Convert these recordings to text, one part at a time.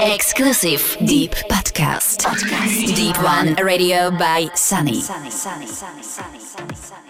Exclusive Deep Podcast. Podcast. Deep One Radio by Sunny. Sunny, Sunny, Sunny, Sunny, Sunny, Sunny.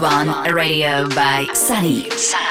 One Radio by Sunny. Sunny.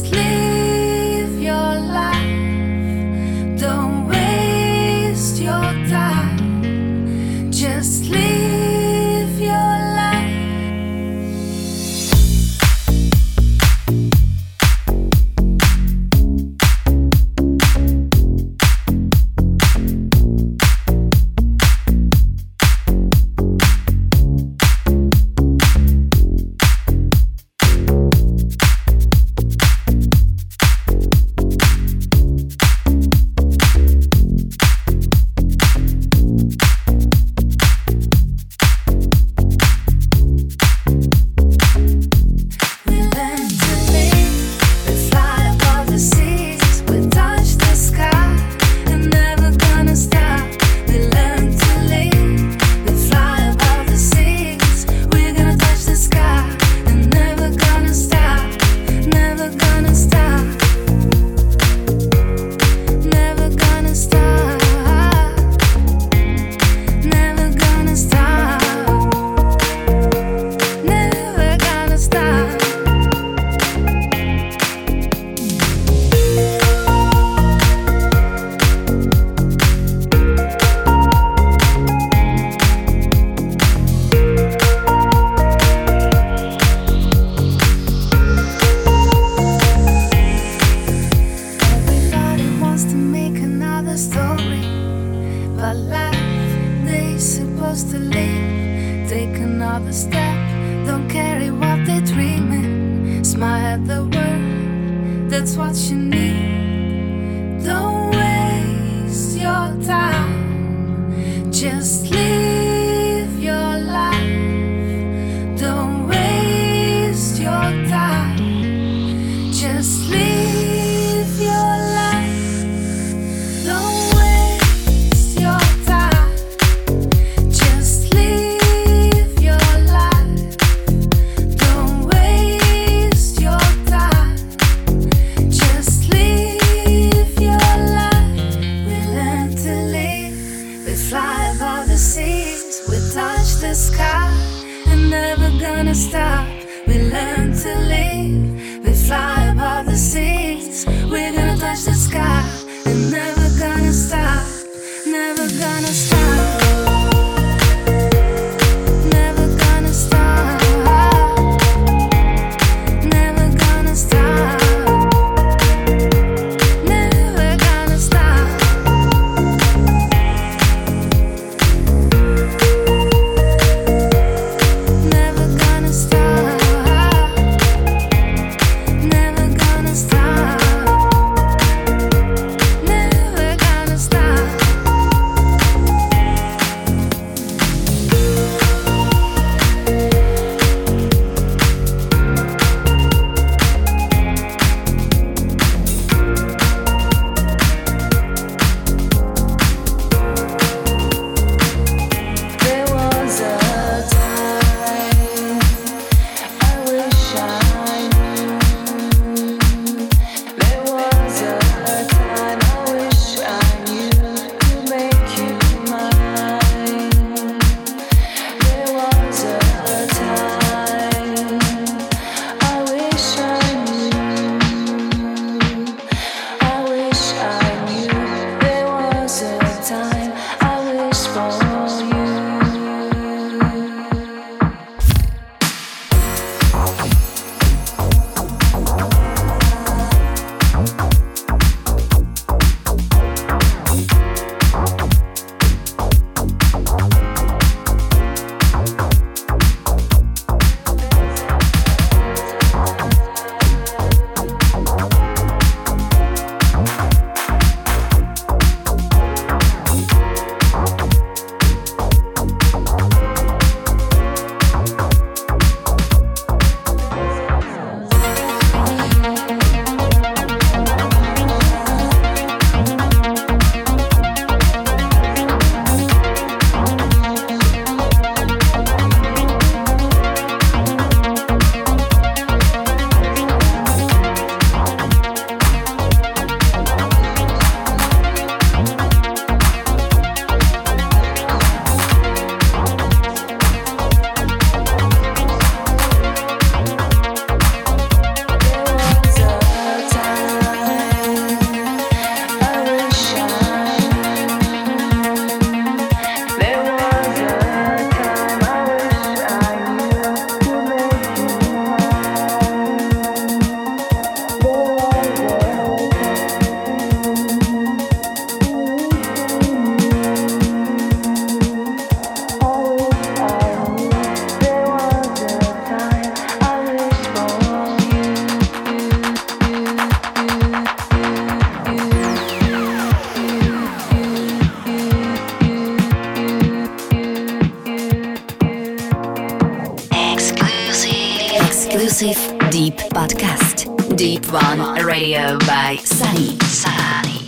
Live Just leave. exclusive deep podcast. Deep One Radio by Sunny Salani.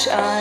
Wish I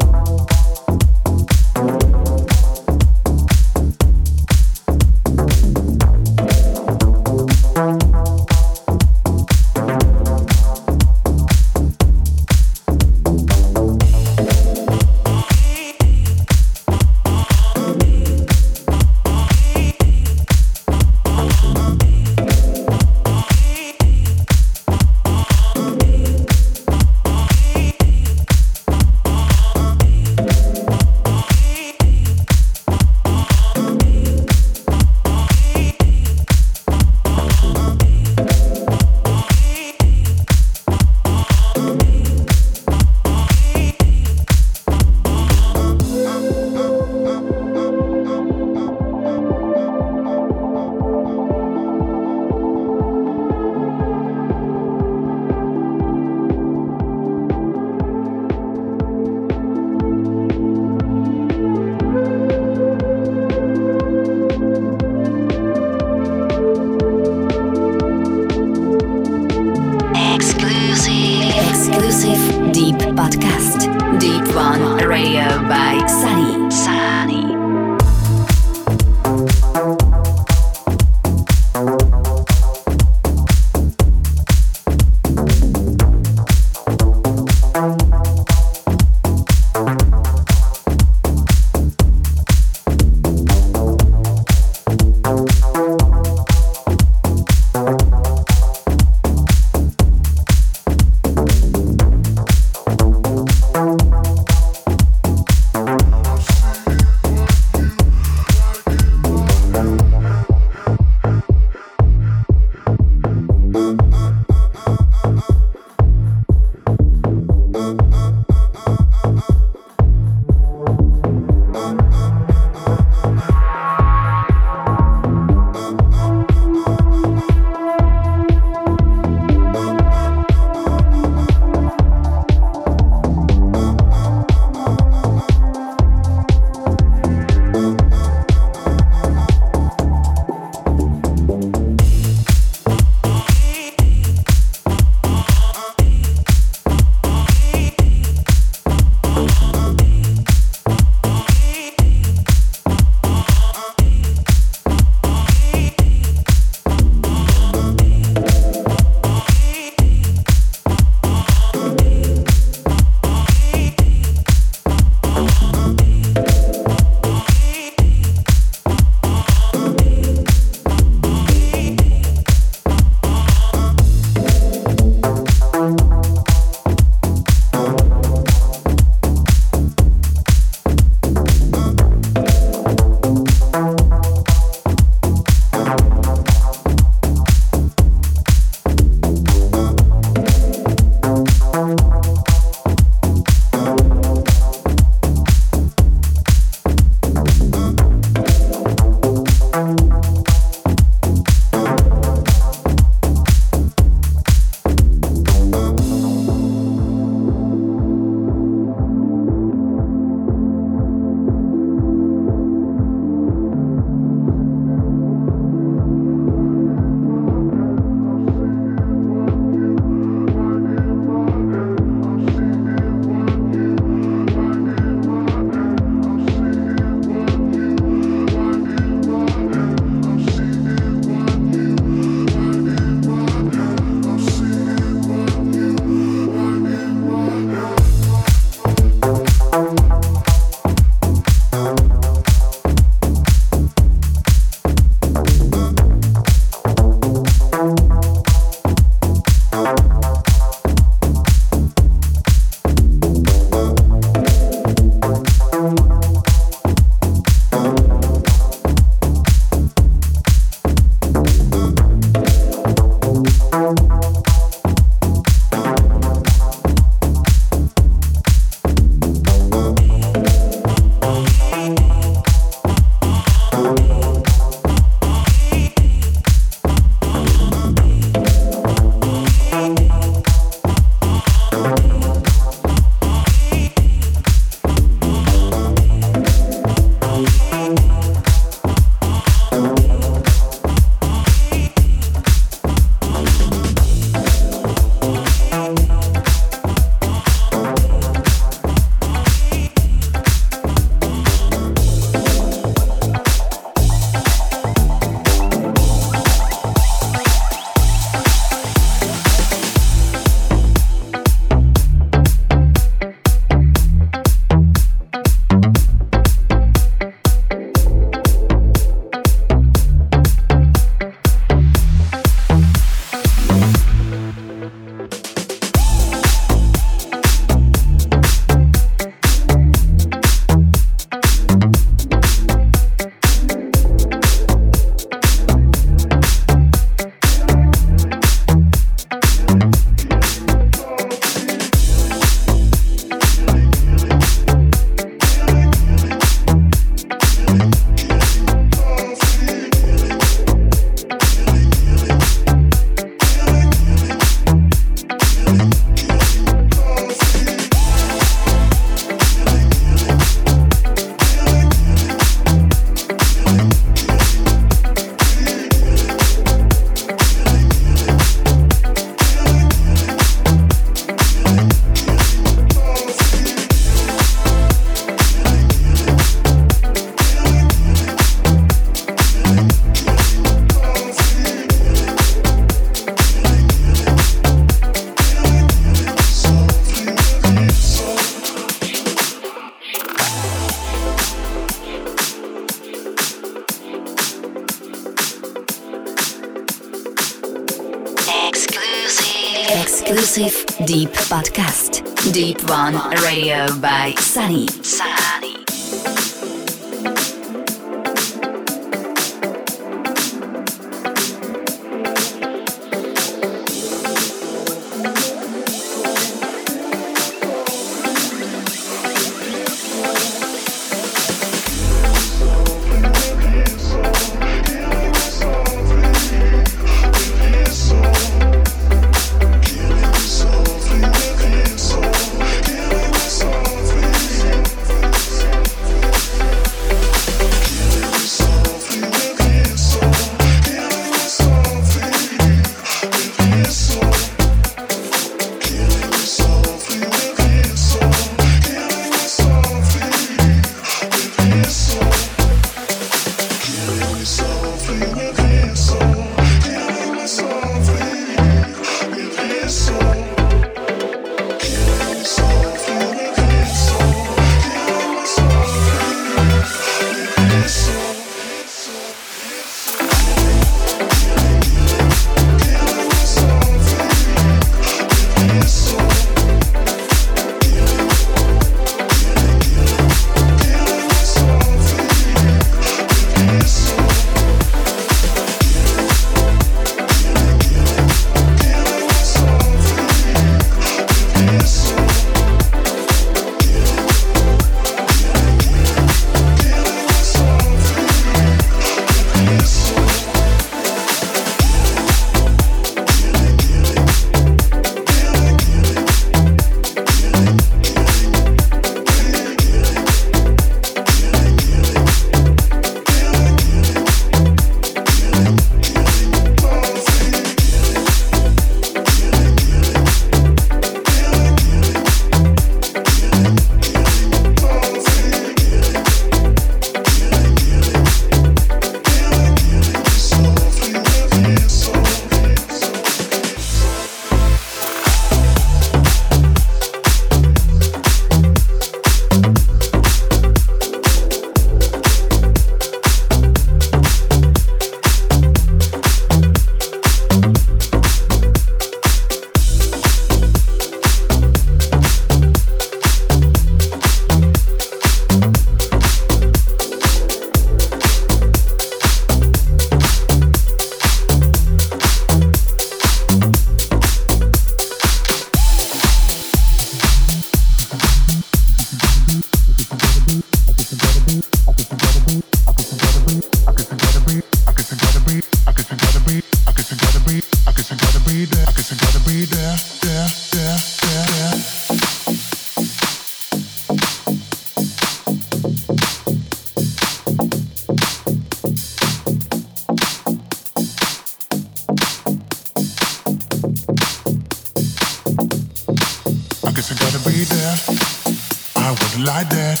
like that.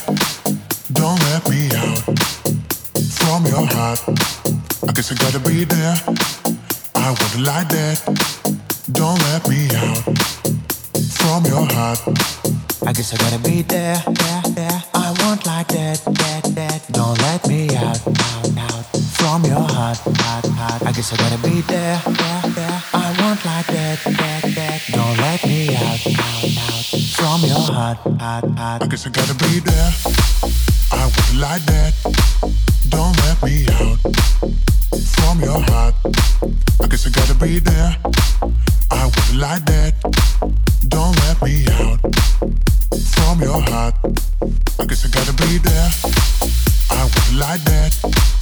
Don't let me out from your heart. I guess I gotta be there. I want it like that. Don't let me out from your heart. I guess I gotta be there, there, there. I want like that, that, that. Don't let me out, from your heart, heart, heart. I guess I gotta be there, there, there back, back, back. Don't let me out, out, out. From your heart, heart, heart. I guess I gotta be there. I would like that. Don't let me out. From your heart. I guess I gotta be there. I would like that. Don't let me out. From your heart. I guess I gotta be there. I would like that.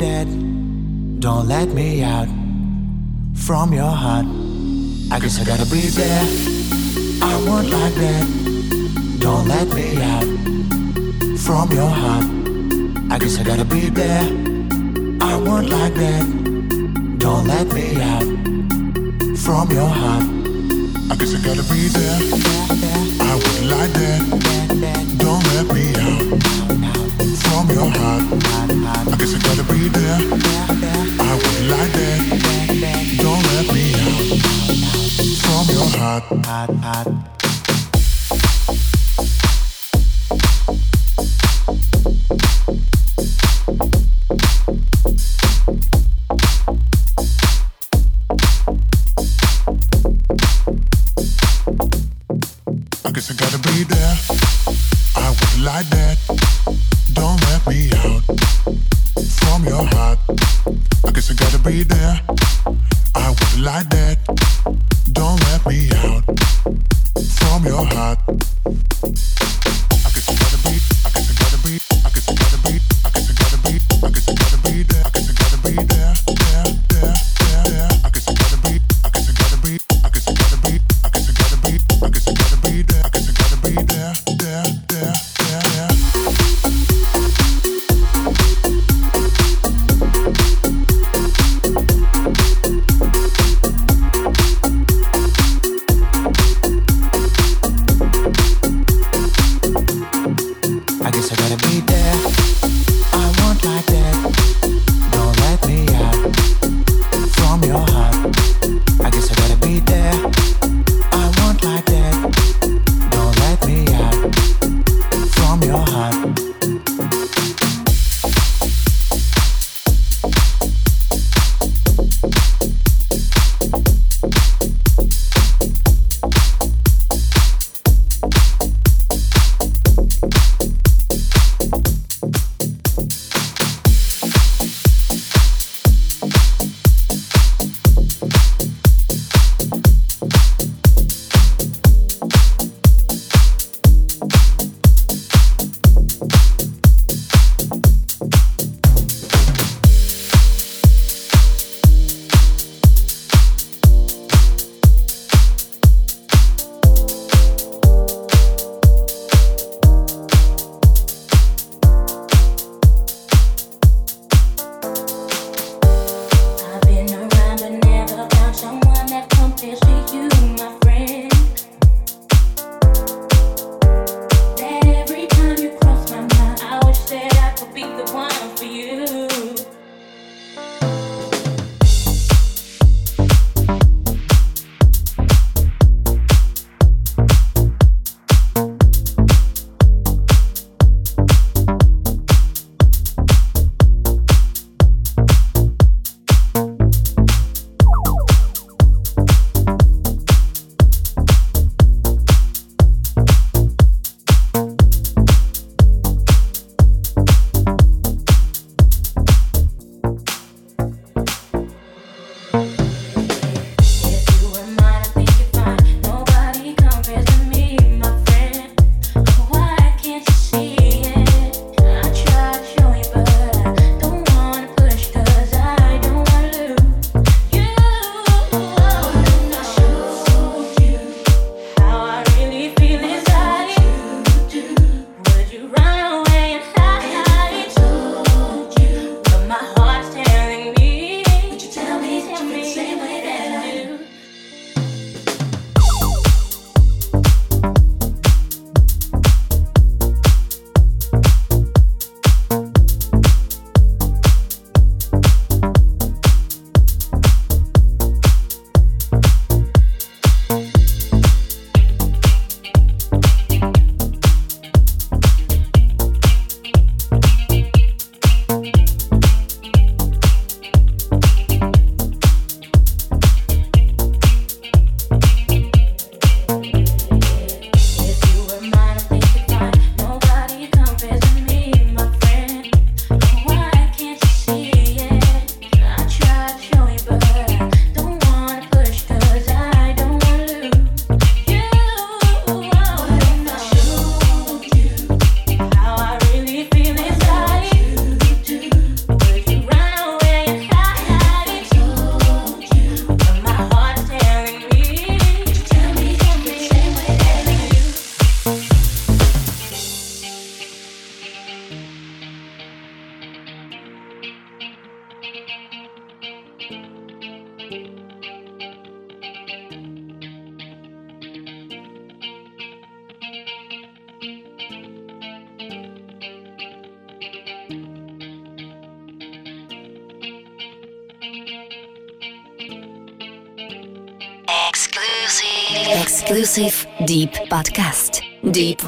dead. Don't let me out from your heart. I guess I gotta breathe there. I want like that. Don't let me out from your heart. I guess I gotta breathe there. I want like that. Don't let me out from your heart. I guess I gotta breathe there. I want like that. Don't let me out be there. I want like that. Don't let me out from your heart.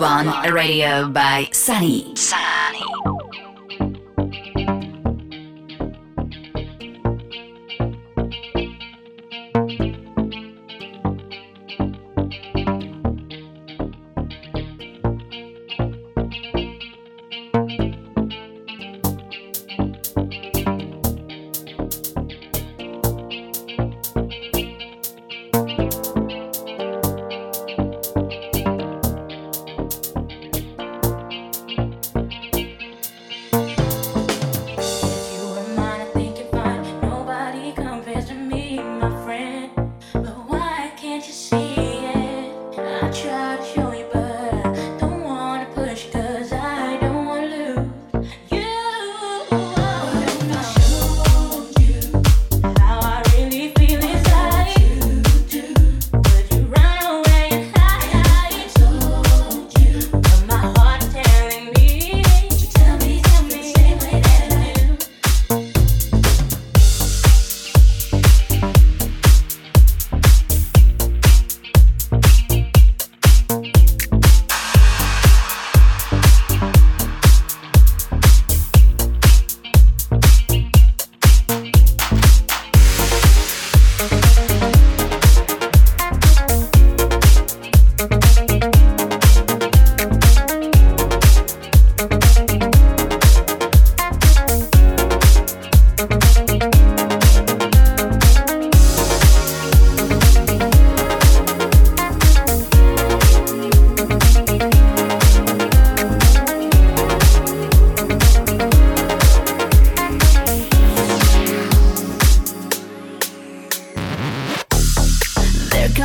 One Radio by Sunny. Sunny.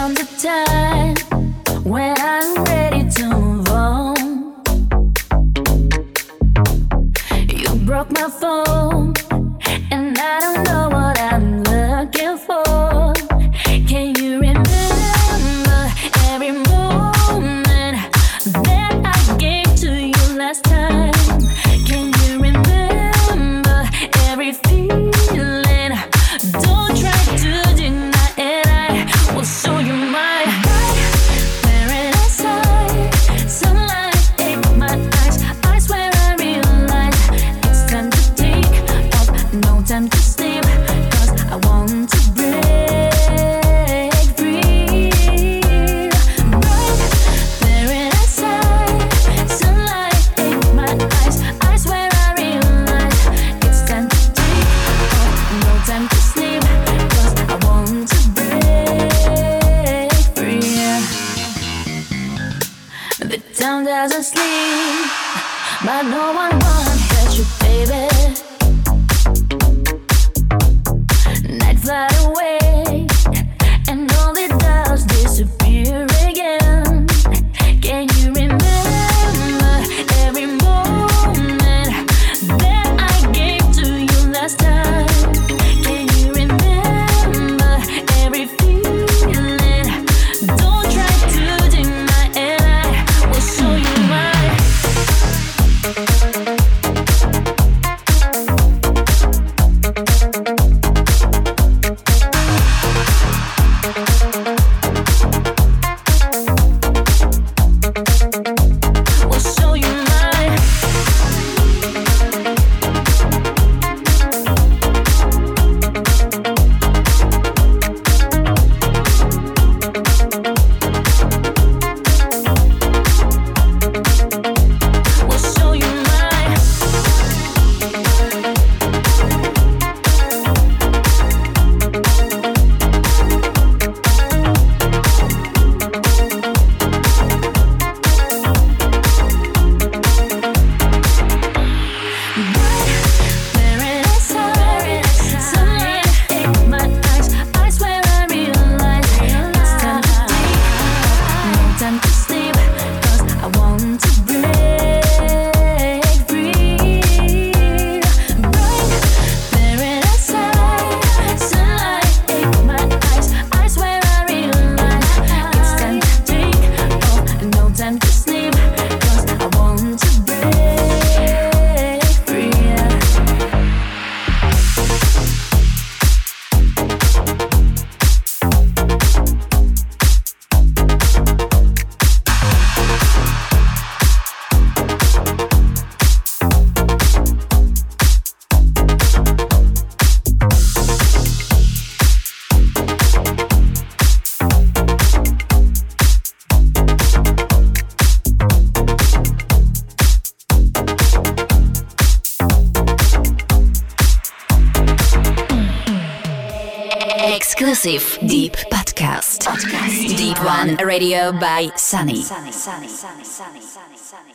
on the time when I'm ready to move on. You broke my phone. Sunny, Sunny, Sunny, Sunny, Sunny.